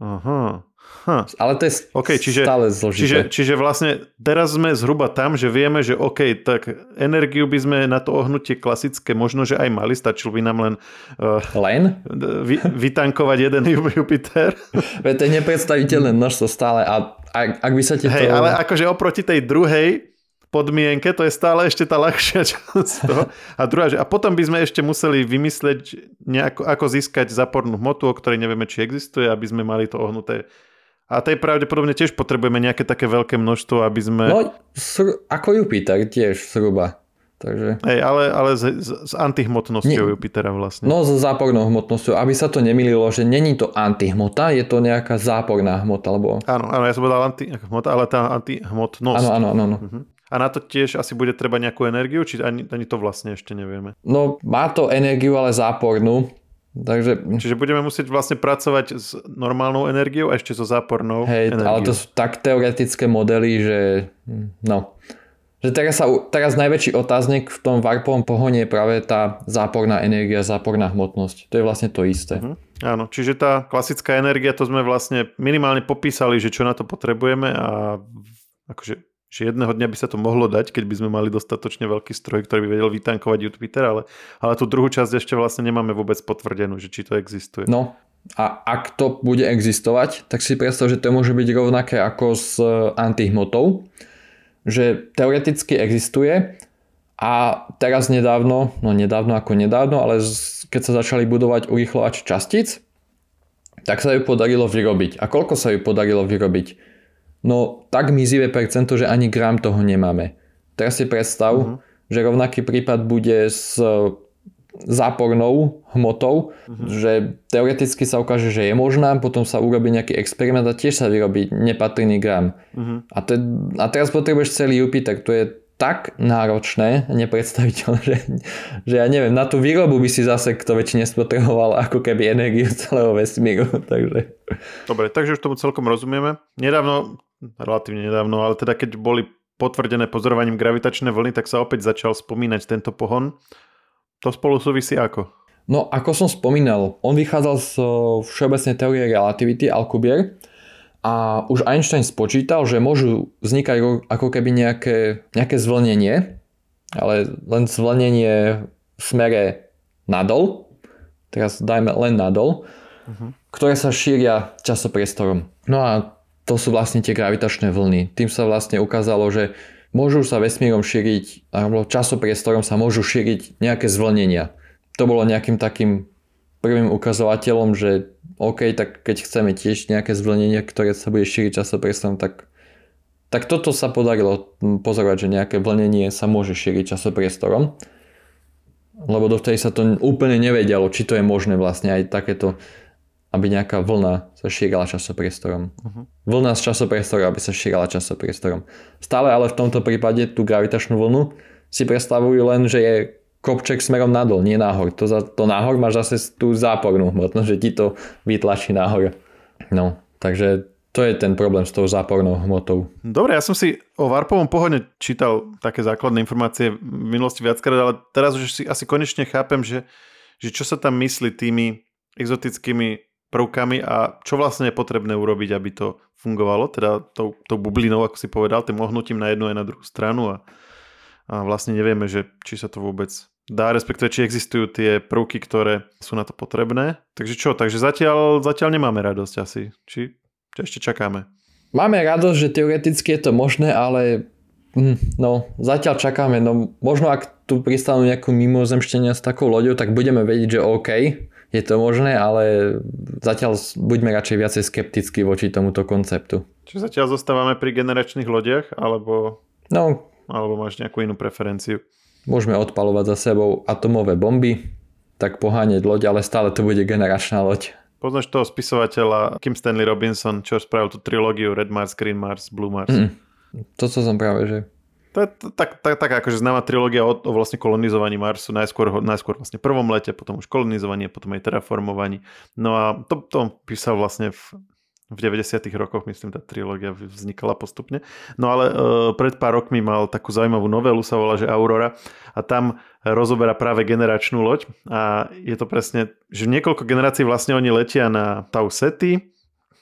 Aha. Ha. Ale to je okay, čiže, stále zložité. Čiže, čiže vlastne teraz sme zhruba tam, že vieme, že OK, tak energiu by sme na to ohnutie klasické možno, že aj mali, stačilo by nám len, uh, len? Vy, vytankovať jeden (laughs) Jupiter. Veď to je nepredstaviteľné množstvo stále a ak, ak by sa ti Hej, to... ale akože oproti tej druhej podmienke, to je stále ešte tá ľahšia (laughs) časť toho. A druhá, že a potom by sme ešte museli vymysleť nejako, ako získať zápornú hmotu, o ktorej nevieme, či existuje, aby sme mali to ohnuté a tej pravdepodobne tiež potrebujeme nejaké také veľké množstvo, aby sme... No, sr- ako Jupiter tiež zhruba. Takže... Hej, ale, ale s, s antihmotnosťou Nie. Jupitera vlastne. No, s zápornou hmotnosťou, aby sa to nemililo, že není to antihmota, je to nejaká záporná hmota, alebo... Áno, áno, ja som povedal antihmota, ale tá antihmotnosť. Áno, áno, áno. áno. Uh-huh. A na to tiež asi bude treba nejakú energiu, či ani, ani to vlastne ešte nevieme? No, má to energiu, ale zápornú. Takže... Čiže budeme musieť vlastne pracovať s normálnou energiou a ešte so zápornou Hej, energiou. ale to sú tak teoretické modely, že no. Že teraz, sa, teraz najväčší otáznik v tom varpovom pohone je práve tá záporná energia, záporná hmotnosť. To je vlastne to isté. Uh-huh. Áno, čiže tá klasická energia, to sme vlastne minimálne popísali, že čo na to potrebujeme a akože že jedného dňa by sa to mohlo dať, keď by sme mali dostatočne veľký stroj, ktorý by vedel vytankovať Twitter, ale, ale tú druhú časť ešte vlastne nemáme vôbec potvrdenú, že či to existuje. No a ak to bude existovať, tak si predstav, že to môže byť rovnaké ako s e, antihmotou, že teoreticky existuje a teraz nedávno, no nedávno ako nedávno, ale keď sa začali budovať urýchlovač častíc, tak sa ju podarilo vyrobiť. A koľko sa ju podarilo vyrobiť? No tak mizivé percento, že ani gram toho nemáme. Teraz si predstav, uh-huh. že rovnaký prípad bude s zápornou hmotou, uh-huh. že teoreticky sa ukáže, že je možná, potom sa urobí nejaký experiment a tiež sa vyrobí nepatrný gram. Uh-huh. A, to, a teraz potrebuješ celý Jupiter, to je tak náročné, nepredstaviteľné, (laughs) že, že ja neviem, na tú výrobu by si zase kto väčšine spotreboval ako keby energiu (laughs) celého vesmíru. (laughs) takže... Dobre, takže už tomu celkom rozumieme. Nedávno relatívne nedávno, ale teda keď boli potvrdené pozorovaním gravitačné vlny, tak sa opäť začal spomínať tento pohon. To spolu súvisí ako? No, ako som spomínal, on vychádzal z všeobecnej teórie relativity Alcubierre a už Einstein spočítal, že môžu vznikať ako keby nejaké, nejaké zvlnenie, ale len zvlnenie v smere nadol, teraz dajme len nadol, uh-huh. ktoré sa šíria časopriestorom. No a to sú vlastne tie gravitačné vlny. Tým sa vlastne ukázalo, že môžu sa vesmírom šíriť, alebo časopriestorom sa môžu šíriť nejaké zvlnenia. To bolo nejakým takým prvým ukazovateľom, že OK, tak keď chceme tiež nejaké zvlnenie, ktoré sa bude šíriť časopriestorom, tak, tak toto sa podarilo pozorovať, že nejaké vlnenie sa môže šíriť časopriestorom. Lebo dovtedy sa to úplne nevedelo, či to je možné vlastne aj takéto aby nejaká vlna sa šírila časopriestorom. Uh-huh. Vlna z časopriestoru, aby sa šírila časopriestorom. Stále ale v tomto prípade tú gravitačnú vlnu si predstavujú len, že je kopček smerom nadol, nie nahor. To, za, to nahor máš zase tú zápornú hmotnosť, že ti to vytlačí nahor. No, takže to je ten problém s tou zápornou hmotou. Dobre, ja som si o varpovom pohode čítal také základné informácie v minulosti viackrát, ale teraz už si asi konečne chápem, že, že čo sa tam myslí tými exotickými prvkami a čo vlastne je potrebné urobiť, aby to fungovalo, teda tou, tou bublinou, ako si povedal, tým ohnutím na jednu aj na druhú stranu a, a vlastne nevieme, že či sa to vôbec dá, respektíve či existujú tie prvky, ktoré sú na to potrebné. Takže čo, takže zatiaľ, zatiaľ nemáme radosť asi, či? Čo ešte čakáme? Máme radosť, že teoreticky je to možné, ale hm, no, zatiaľ čakáme. No, možno ak tu pristanú nejakú mimozemštenia s takou loďou, tak budeme vedieť, že OK, je to možné, ale zatiaľ buďme radšej viacej skeptickí voči tomuto konceptu. Čiže zatiaľ zostávame pri generačných lodiach, alebo, No, alebo máš nejakú inú preferenciu? môžeme odpalovať za sebou atomové bomby, tak poháňať loď, ale stále to bude generačná loď. Poznáš toho spisovateľa Kim Stanley Robinson, čo spravil tú trilógiu Red Mars, Green Mars, Blue Mars? Mm. To, co som práve, že... To je tak, tak, tak akože známa trilógia o, o vlastne kolonizovaní Marsu, najskôr, najskôr vlastne prvom lete, potom už kolonizovanie, potom aj terraformovaní. No a to, to písal vlastne v, v 90 rokoch, myslím, tá trilógia vznikala postupne. No ale e, pred pár rokmi mal takú zaujímavú novelu, sa volá, že Aurora a tam rozoberá práve generačnú loď a je to presne, že niekoľko generácií vlastne oni letia na Tau Ceti,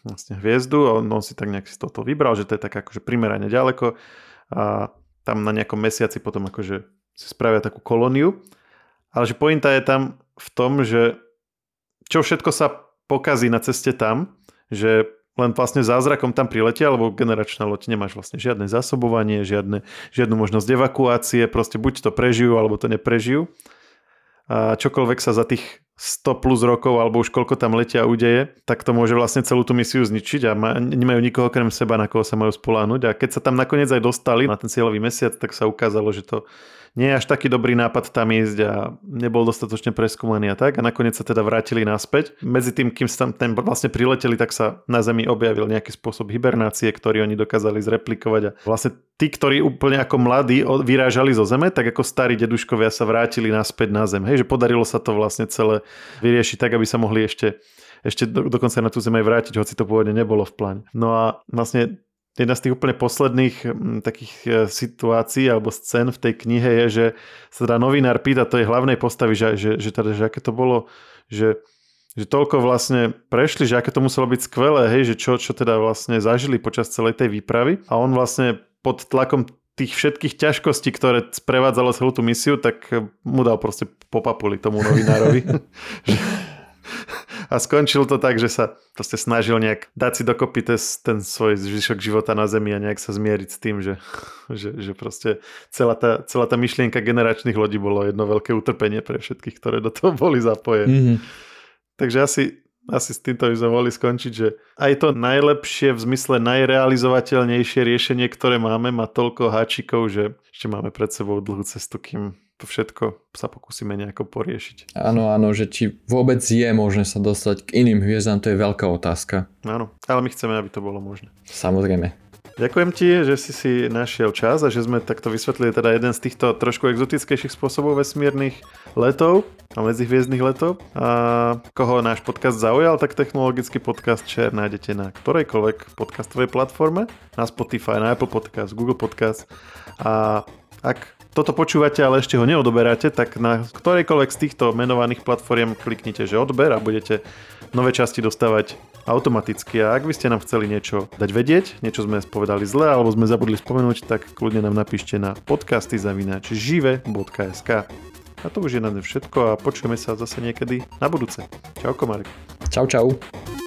vlastne hviezdu a on, on si tak nejak si toto vybral, že to je tak akože primerane ďaleko a tam na nejakom mesiaci potom akože si spravia takú kolóniu. Ale že pointa je tam v tom, že čo všetko sa pokazí na ceste tam, že len vlastne zázrakom tam priletia, lebo generačná loď nemáš vlastne žiadne zásobovanie, žiadne, žiadnu možnosť evakuácie, proste buď to prežijú, alebo to neprežijú. A čokoľvek sa za tých 100 plus rokov, alebo už koľko tam letia udeje, tak to môže vlastne celú tú misiu zničiť a ma, nemajú nikoho okrem seba, na koho sa majú spolánuť. A keď sa tam nakoniec aj dostali na ten cieľový mesiac, tak sa ukázalo, že to nie je až taký dobrý nápad tam ísť a nebol dostatočne preskúmaný a tak. A nakoniec sa teda vrátili naspäť. Medzi tým, kým sa tam ten vlastne prileteli, tak sa na Zemi objavil nejaký spôsob hibernácie, ktorý oni dokázali zreplikovať. A vlastne tí, ktorí úplne ako mladí vyrážali zo Zeme, tak ako starí deduškovia sa vrátili naspäť na Zem. Hej, že podarilo sa to vlastne celé vyriešiť tak, aby sa mohli ešte ešte do, dokonca na tú zem aj vrátiť, hoci to pôvodne nebolo v pláne. No a vlastne jedna z tých úplne posledných m, takých e, situácií alebo scén v tej knihe je, že sa teda novinár pýta tej hlavnej postavy, že, že, že, teda, že aké to bolo, že že toľko vlastne prešli, že aké to muselo byť skvelé, hej, že čo, čo teda vlastne zažili počas celej tej výpravy a on vlastne pod tlakom tých všetkých ťažkostí, ktoré sprevádzalo celú tú misiu, tak mu dal proste po papuli tomu novinárovi. (laughs) (laughs) a skončil to tak, že sa proste snažil nejak dať si dokopy tes, ten svoj zvyšok života na Zemi a nejak sa zmieriť s tým, že, že, že proste celá tá, celá tá myšlienka generačných lodí bolo jedno veľké utrpenie pre všetkých, ktoré do toho boli zapojené. Mm-hmm. Takže asi, asi s týmto by sme mohli skončiť, že aj to najlepšie, v zmysle najrealizovateľnejšie riešenie, ktoré máme, má toľko háčikov, že ešte máme pred sebou dlhú cestu, kým to všetko sa pokúsime nejako poriešiť. Áno, áno, že či vôbec je možné sa dostať k iným hviezdám, to je veľká otázka. Áno, ale my chceme, aby to bolo možné. Samozrejme. Ďakujem ti, že si si našiel čas a že sme takto vysvetlili teda jeden z týchto trošku exotickejších spôsobov vesmírnych letov a medzihviezdnych letov. A koho náš podcast zaujal, tak technologický podcast Share nájdete na ktorejkoľvek podcastovej platforme, na Spotify, na Apple Podcast, Google Podcast a ak toto počúvate, ale ešte ho neodoberáte, tak na ktorejkoľvek z týchto menovaných platform kliknite, že odber a budete nové časti dostávať automaticky. A ak by ste nám chceli niečo dať vedieť, niečo sme spovedali zle alebo sme zabudli spomenúť, tak kľudne nám napíšte na podcasty zavináč žive.sk. A to už je na dnes všetko a počujeme sa zase niekedy na budúce. Čauko Marek. Čau, čau.